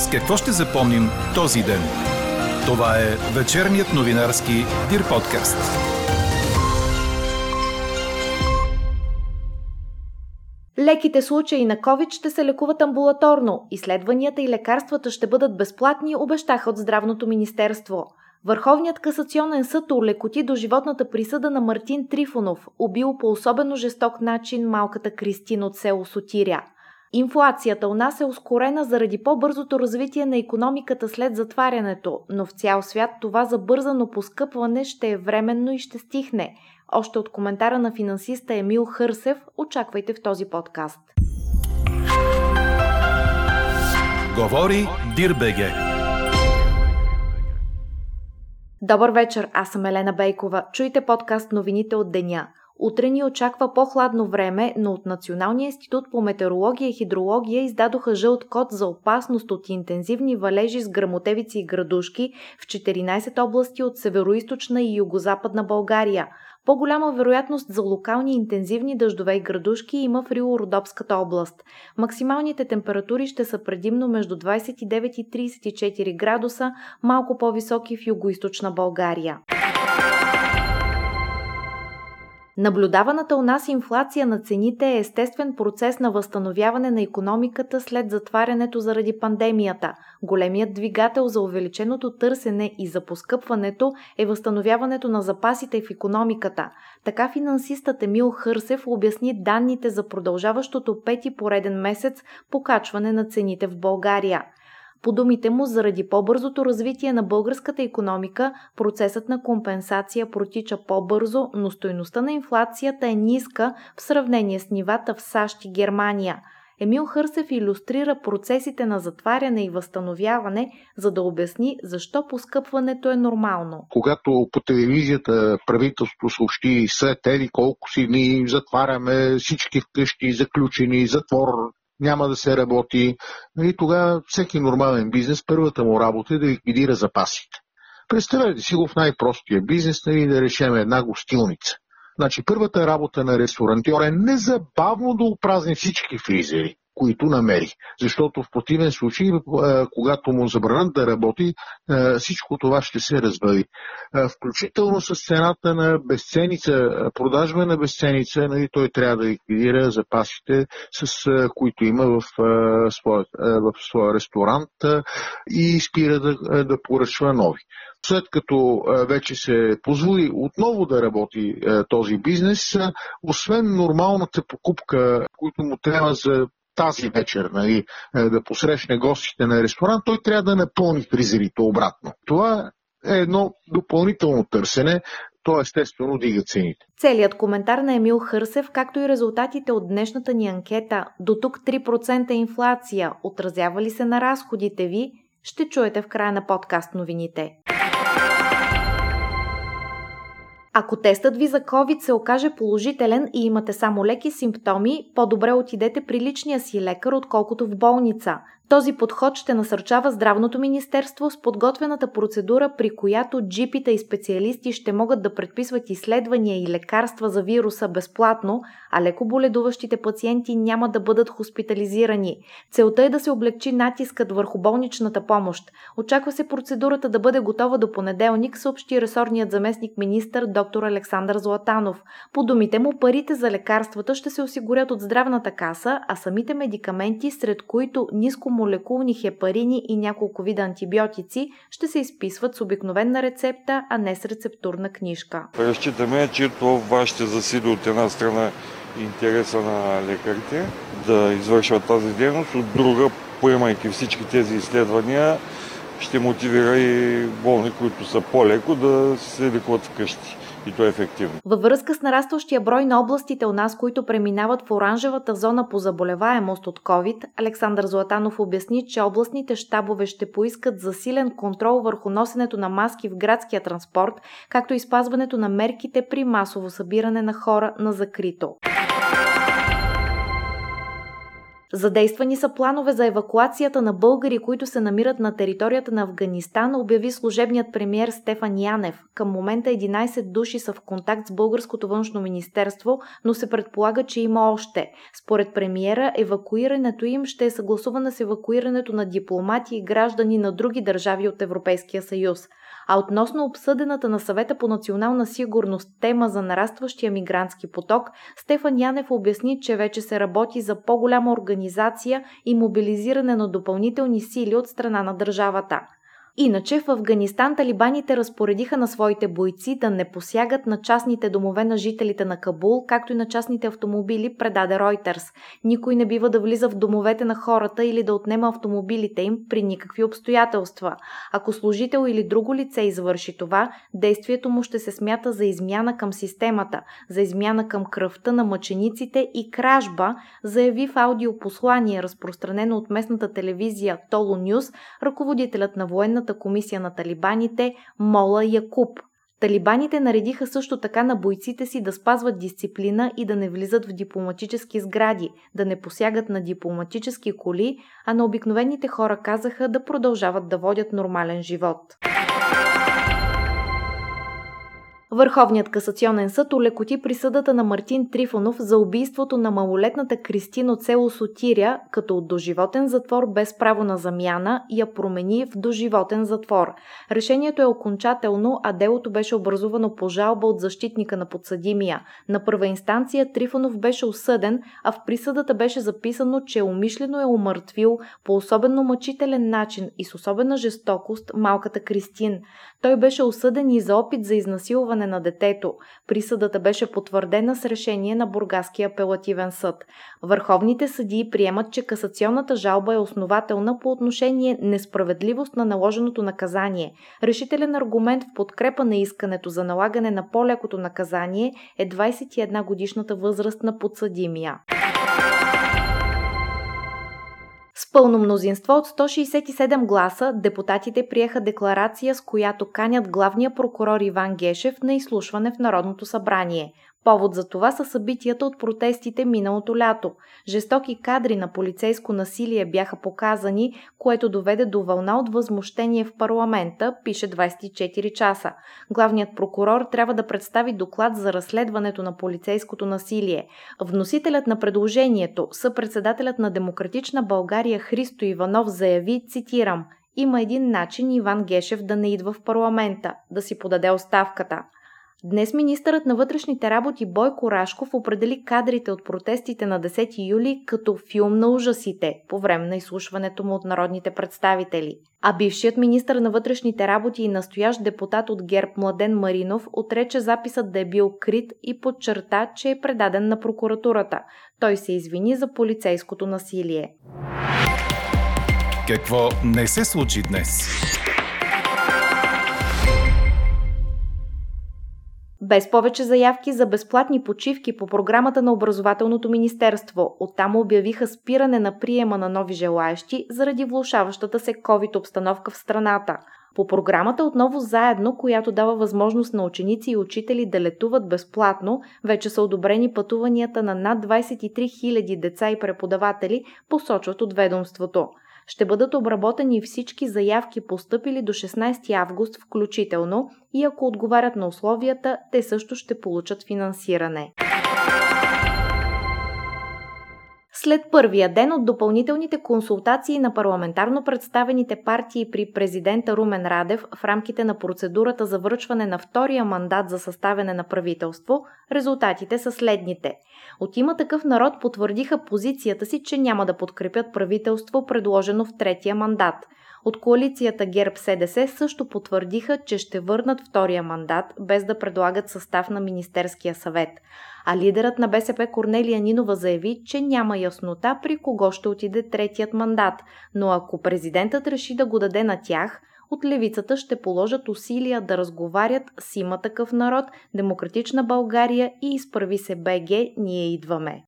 С какво ще запомним този ден? Това е вечерният новинарски Дир подкаст. Леките случаи на COVID ще се лекуват амбулаторно. Изследванията и лекарствата ще бъдат безплатни, обещаха от Здравното министерство. Върховният касационен съд улекоти до животната присъда на Мартин Трифонов, убил по особено жесток начин малката Кристин от село Сотиря. Инфлацията у нас е ускорена заради по-бързото развитие на економиката след затварянето, но в цял свят това забързано поскъпване ще е временно и ще стихне. Още от коментара на финансиста Емил Хърсев очаквайте в този подкаст. Говори Дирбеге. Добър вечер, аз съм Елена Бейкова. Чуйте подкаст новините от деня – Утре ни очаква по-хладно време, но от Националния институт по метеорология и хидрология издадоха жълт код за опасност от интензивни валежи с грамотевици и градушки в 14 области от североизточна и югозападна България. По-голяма вероятност за локални интензивни дъждове и градушки има в Рио-Родопската област. Максималните температури ще са предимно между 29 и 34 градуса, малко по-високи в югоизточна България. Наблюдаваната у нас инфлация на цените е естествен процес на възстановяване на економиката след затварянето заради пандемията. Големият двигател за увеличеното търсене и за поскъпването е възстановяването на запасите в економиката. Така финансистът Емил Хърсев обясни данните за продължаващото пети пореден месец покачване на цените в България. По думите му, заради по-бързото развитие на българската економика, процесът на компенсация протича по-бързо, но стоеността на инфлацията е ниска в сравнение с нивата в САЩ и Германия. Емил Хърсев иллюстрира процесите на затваряне и възстановяване, за да обясни защо поскъпването е нормално. Когато по телевизията правителството съобщи след еди колко си дни затваряме всички вкъщи, заключени, затвор, няма да се работи. И нали, тогава всеки нормален бизнес, първата му работа е да ликвидира запасите. Представете си го в най-простия бизнес, нали, да решим една гостилница. Значи първата работа на ресторантьор е незабавно да опразни всички фризери които намери. Защото в противен случай, е, когато му забранят да работи, е, всичко това ще се развали. Е, включително с цената на безценица, продажба на безценица, нали, той трябва да ликвидира запасите, с които има в своя, в своя ресторант и спира да, да поръчва нови след като вече се позволи отново да работи този бизнес, освен нормалната покупка, които му трябва за тази вечер нали, е, да посрещне гостите на ресторант, той трябва да напълни фризерите обратно. Това е едно допълнително търсене, то естествено дига цените. Целият коментар на Емил Хърсев, както и резултатите от днешната ни анкета, до тук 3% инфлация, отразява ли се на разходите ви, ще чуете в края на подкаст новините. Ако тестът ви за COVID се окаже положителен и имате само леки симптоми, по-добре отидете при личния си лекар, отколкото в болница. Този подход ще насърчава Здравното министерство с подготвената процедура, при която джипите и специалисти ще могат да предписват изследвания и лекарства за вируса безплатно, а леко боледуващите пациенти няма да бъдат хоспитализирани. Целта е да се облегчи натискът върху болничната помощ. Очаква се процедурата да бъде готова до понеделник, съобщи ресорният заместник министър доктор Александър Златанов. По думите му, парите за лекарствата ще се осигурят от здравната каса, а самите медикаменти, сред които ниско молекулни хепарини и няколко вида антибиотици ще се изписват с обикновена рецепта, а не с рецептурна книжка. Разчитаме, че това ще засили от една страна интереса на лекарите да извършват тази дейност, от друга, поемайки всички тези изследвания, ще мотивира и болни, които са по-леко да се лекуват вкъщи и то е ефективно. Във връзка с нарастващия брой на областите у нас, които преминават в оранжевата зона по заболеваемост от COVID, Александър Златанов обясни, че областните щабове ще поискат засилен контрол върху носенето на маски в градския транспорт, както и спазването на мерките при масово събиране на хора на закрито. Задействани са планове за евакуацията на българи, които се намират на територията на Афганистан, обяви служебният премьер Стефан Янев. Към момента 11 души са в контакт с Българското външно министерство, но се предполага, че има още. Според премиера, евакуирането им ще е съгласувано с евакуирането на дипломати и граждани на други държави от Европейския съюз. А относно обсъдената на съвета по национална сигурност тема за нарастващия мигрантски поток, Стефан Янев обясни, че вече се работи за по-голяма организация и мобилизиране на допълнителни сили от страна на държавата. Иначе в Афганистан талибаните разпоредиха на своите бойци да не посягат на частните домове на жителите на Кабул, както и на частните автомобили, предаде Ройтерс. Никой не бива да влиза в домовете на хората или да отнема автомобилите им при никакви обстоятелства. Ако служител или друго лице извърши това, действието му ще се смята за измяна към системата, за измяна към кръвта на мъчениците и кражба, заяви в аудиопослание, разпространено от местната телевизия Толо Нюс, ръководителят на военната Военната комисия на талибаните Мола Якуб. Талибаните наредиха също така на бойците си да спазват дисциплина и да не влизат в дипломатически сгради, да не посягат на дипломатически коли, а на обикновените хора казаха да продължават да водят нормален живот. Върховният касационен съд улекоти присъдата на Мартин Трифонов за убийството на малолетната Кристин от село Сотиря, като от доживотен затвор без право на замяна я промени в доживотен затвор. Решението е окончателно, а делото беше образувано по жалба от защитника на подсъдимия. На първа инстанция Трифонов беше осъден, а в присъдата беше записано, че умишлено е умъртвил по особено мъчителен начин и с особена жестокост малката Кристин. Той беше осъден и за опит за изнасилване на детето. Присъдата беше потвърдена с решение на Бургаския апелативен съд. Върховните съдии приемат, че касационната жалба е основателна по отношение несправедливост на наложеното наказание. Решителен аргумент в подкрепа на искането за налагане на по-лекото наказание е 21 годишната възраст на подсъдимия. С пълно мнозинство от 167 гласа депутатите приеха декларация, с която канят главния прокурор Иван Гешев на изслушване в Народното събрание. Повод за това са събитията от протестите миналото лято. Жестоки кадри на полицейско насилие бяха показани, което доведе до вълна от възмущение в парламента, пише 24 часа. Главният прокурор трябва да представи доклад за разследването на полицейското насилие. Вносителят на предложението, съпредседателят на Демократична България Христо Иванов заяви, цитирам, има един начин Иван Гешев да не идва в парламента, да си подаде оставката – Днес министърът на вътрешните работи Бойко Рашков определи кадрите от протестите на 10 юли като филм на ужасите по време на изслушването му от народните представители. А бившият министър на вътрешните работи и настоящ депутат от ГЕРБ Младен Маринов отрече записът да е бил крит и подчерта, че е предаден на прокуратурата. Той се извини за полицейското насилие. Какво не се случи днес? Без повече заявки за безплатни почивки по програмата на Образователното министерство. Оттам обявиха спиране на приема на нови желаящи заради влушаващата се COVID обстановка в страната. По програмата отново заедно, която дава възможност на ученици и учители да летуват безплатно, вече са одобрени пътуванията на над 23 000 деца и преподаватели, посочват от ведомството ще бъдат обработени всички заявки поступили до 16 август включително и ако отговарят на условията, те също ще получат финансиране. След първия ден от допълнителните консултации на парламентарно представените партии при президента Румен Радев в рамките на процедурата за връчване на втория мандат за съставяне на правителство, резултатите са следните. От има такъв народ потвърдиха позицията си, че няма да подкрепят правителство, предложено в третия мандат – от коалицията ГЕРБ-СДС също потвърдиха, че ще върнат втория мандат, без да предлагат състав на Министерския съвет. А лидерът на БСП Корнелия Нинова заяви, че няма яснота при кого ще отиде третият мандат, но ако президентът реши да го даде на тях, от левицата ще положат усилия да разговарят с има такъв народ, Демократична България и изправи се БГ, ние идваме.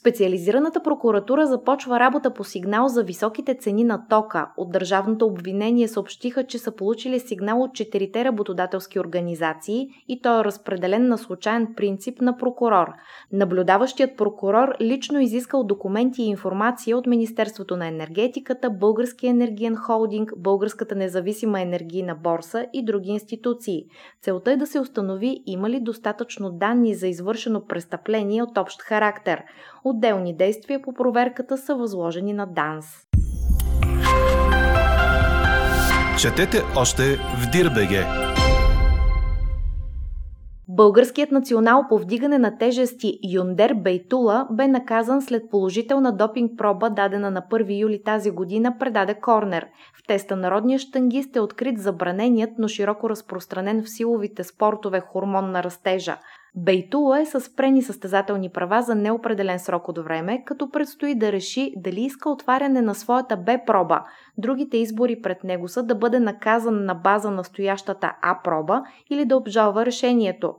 Специализираната прокуратура започва работа по сигнал за високите цени на тока. От държавното обвинение съобщиха, че са получили сигнал от четирите работодателски организации и той е разпределен на случайен принцип на прокурор. Наблюдаващият прокурор лично изискал документи и информация от Министерството на енергетиката, Българския енергиен холдинг, Българската независима енергийна борса и други институции. Целта е да се установи има ли достатъчно данни за извършено престъпление от общ характер. Отделни действия по проверката са възложени на ДАНС. Четете още в Дирбеге. Българският национал по вдигане на тежести Юндер Бейтула бе наказан след положителна допинг проба, дадена на 1 юли тази година, предаде Корнер. В теста народния штангист е открит забраненият, но широко разпространен в силовите спортове хормон на растежа. Бейтула е с спрени състезателни права за неопределен срок от време, като предстои да реши дали иска отваряне на своята Б-проба. Другите избори пред него са да бъде наказан на база настоящата А-проба или да обжалва решението.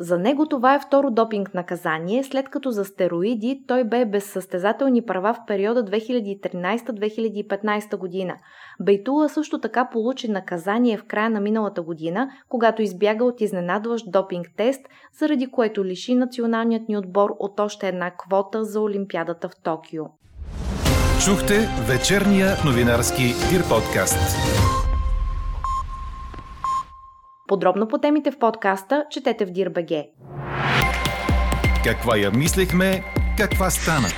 За него това е второ допинг наказание, след като за стероиди той бе без състезателни права в периода 2013-2015 година. Бейтула също така получи наказание в края на миналата година, когато избяга от изненадващ допинг тест, заради което лиши националният ни отбор от още една квота за Олимпиадата в Токио. Чухте вечерния новинарски Дир подкаст. Подробно по темите в подкаста четете в Дирбеге. Каква я мислехме, каква стана?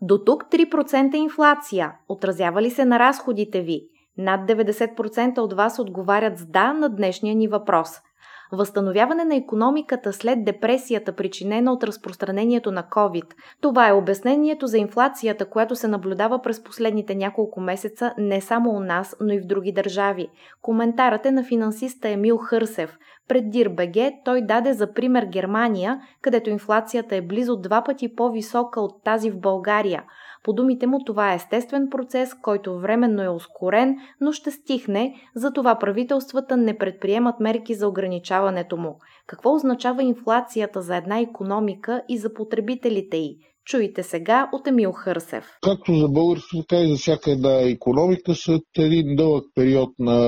До тук 3% инфлация. Отразява ли се на разходите ви? Над 90% от вас отговарят с да на днешния ни въпрос – Възстановяване на економиката след депресията, причинена от разпространението на COVID. Това е обяснението за инфлацията, която се наблюдава през последните няколко месеца не само у нас, но и в други държави. Коментарът е на финансиста Емил Хърсев. Пред Дирбеге той даде за пример Германия, където инфлацията е близо два пъти по-висока от тази в България – по думите му това е естествен процес, който временно е ускорен, но ще стихне, затова правителствата не предприемат мерки за ограничаването му. Какво означава инфлацията за една економика и за потребителите й? Чуйте сега от Емил Хърсев. Както за българското, така и за всяка една економика след един дълъг период на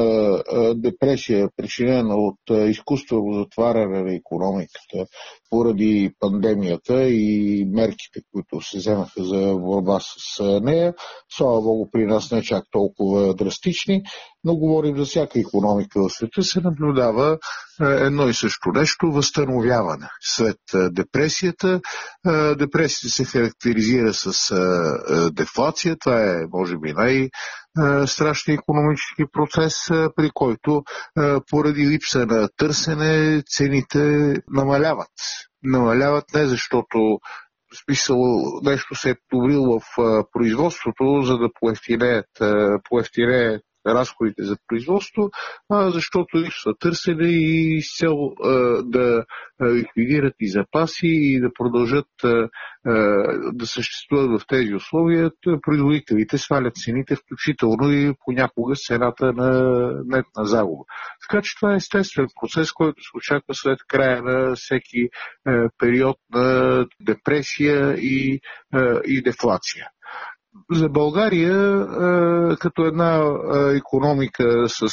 депресия, причинена от изкуствено затваряне на економиката поради пандемията и мерките, които се вземаха за борба с нея, слава Богу при нас не чак толкова драстични, но говорим за всяка економика в света, се наблюдава едно и също нещо – възстановяване. След депресията, депресията се характеризира с дефлация, това е може би най- страшния економически процес, при който поради липса на търсене цените намаляват. Намаляват не защото смисъл нещо се е подобрило в производството, за да поевтинеят разходите за производство, а защото липсва търсене и с цел да ликвидират и запаси и да продължат да съществуват в тези условия, производителите свалят цените, включително и понякога цената на нетна загуба. Така че това е естествен процес, който се очаква след края на всеки период на депресия и, и дефлация за България като една економика с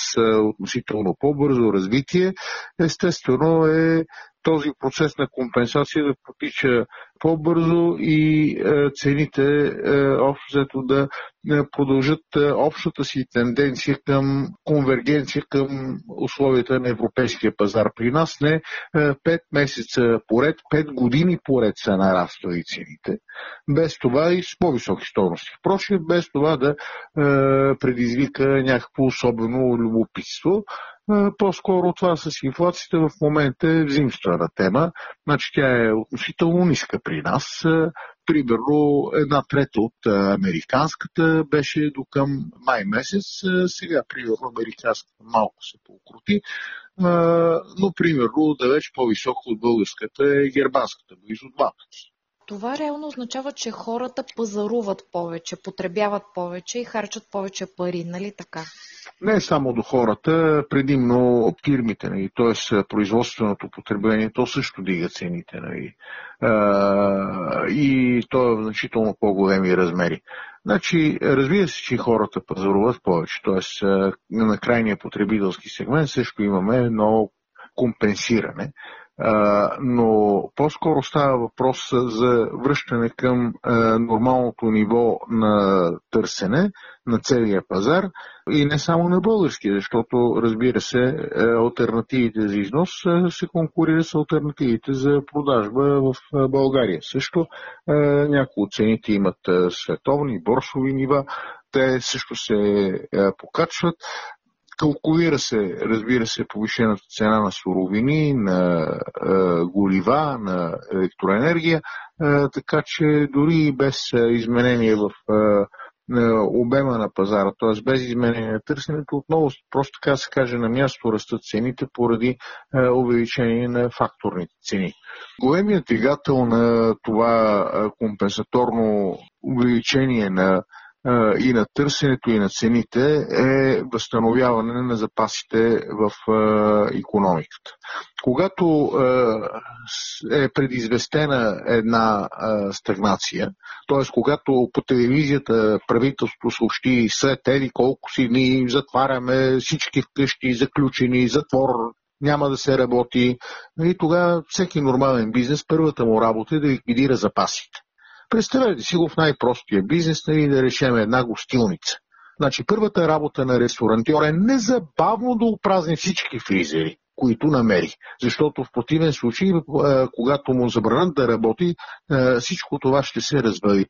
относително по-бързо развитие, естествено е този процес на компенсация да потича по-бързо и е, цените е, общо взето да е, продължат общата си тенденция към конвергенция към условията на европейския пазар. При нас не 5 месеца поред, 5 години поред са нараствали цените, без това и с по-високи стойности. Впрочем, без това да предизвика някакво особено любопитство. По-скоро това с инфлацията в момента е взимствена тема. Значи тя е относително ниска при нас. Примерно една трета от американската беше до към май месец. Сега, примерно, американската малко се покрути, но примерно далеч по-висока от българската е германската, близо два пъти. Това реално означава, че хората пазаруват повече, потребяват повече и харчат повече пари, нали така? Не само до хората, предимно фирмите, нали, т.е. производственото потребление, то също дига цените. Нали, и то е в значително по-големи размери. Значи, разбира се, че хората пазаруват повече, т.е. на крайния потребителски сегмент също имаме едно компенсиране но по-скоро става въпрос за връщане към нормалното ниво на търсене на целия пазар и не само на български, защото, разбира се, альтернативите за износ се конкурират с альтернативите за продажба в България. Също някои от цените имат световни, борсови нива, те също се покачват. Калкулира се, разбира се, повишената цена на суровини, на е, горива, на електроенергия, е, така че дори без изменение в е, обема на пазара, т.е. без изменение на търсенето, отново просто така се каже на място растат цените поради е, увеличение на факторните цени. Големият двигател на това компенсаторно увеличение на и на търсенето и на цените е възстановяване на запасите в економиката. Когато е предизвестена една стагнация, т.е. когато по телевизията правителството съобщи след еди колко си дни затваряме всички вкъщи, заключени, затвор, няма да се работи. И тогава всеки нормален бизнес, първата му работа е да ликвидира запасите. Представете си го в най-простия бизнес, нали, да решим една гостилница. Значи първата работа на ресторантьор е незабавно да опразни всички фризери, които намери. Защото в противен случай, е, когато му забранят да работи, е, всичко това ще се развали.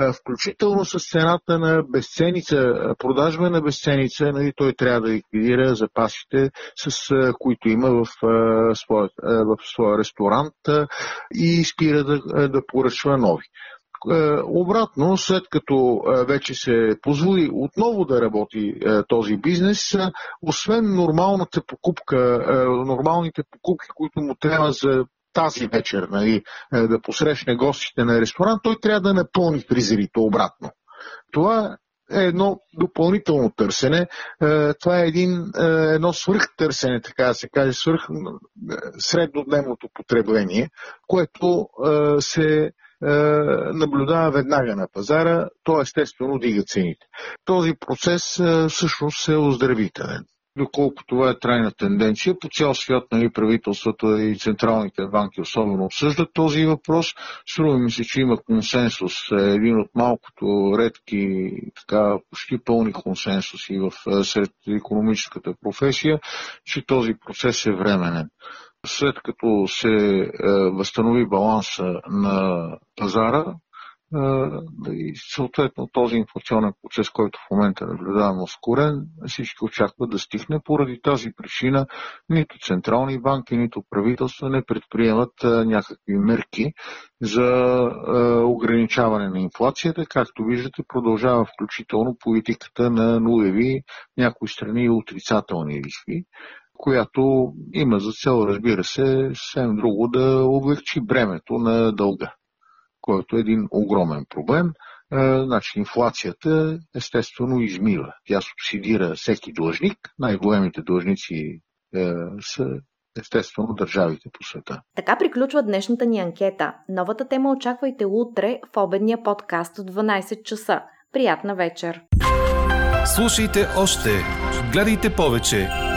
Е, включително с цената на безценица, продажба на безценица, нали, той трябва да ликвидира запасите, с които има в своя, в своя ресторант и спира да, да поръчва нови. Е, обратно, след като е, вече се позволи отново да работи е, този бизнес, освен нормалната покупка, нормалните покупки, които му трябва за тази вечер нали, да посрещне гостите на ресторант, той трябва да напълни фризерите обратно. Това е едно допълнително търсене. Това е един, едно свръхтърсене, така да се каже, свръх среднодневното потребление, което се наблюдава веднага на пазара, то естествено дига цените. Този процес е, всъщност е оздравителен. Доколко това е трайна тенденция, по цял свят нали, правителствата и централните банки особено обсъждат този въпрос. Струва ми се, че има консенсус, е, един от малкото редки, така почти пълни консенсуси в, сред економическата професия, че този процес е временен след като се е, възстанови баланса на пазара е, и съответно този инфлационен процес, който в момента наблюдаваме ускорен, всички очакват да стихне. Поради тази причина нито централни банки, нито правителства не предприемат е, някакви мерки за ограничаване на инфлацията. Както виждате, продължава включително политиката на нулеви, някои страни отрицателни лихви която има за цел, разбира се, съвсем друго да облегчи бремето на дълга, който е един огромен проблем. Е, значи инфлацията естествено измива. Тя субсидира всеки длъжник. Най-големите длъжници е, са естествено държавите по света. Така приключва днешната ни анкета. Новата тема очаквайте утре в обедния подкаст от 12 часа. Приятна вечер! Слушайте още, гледайте повече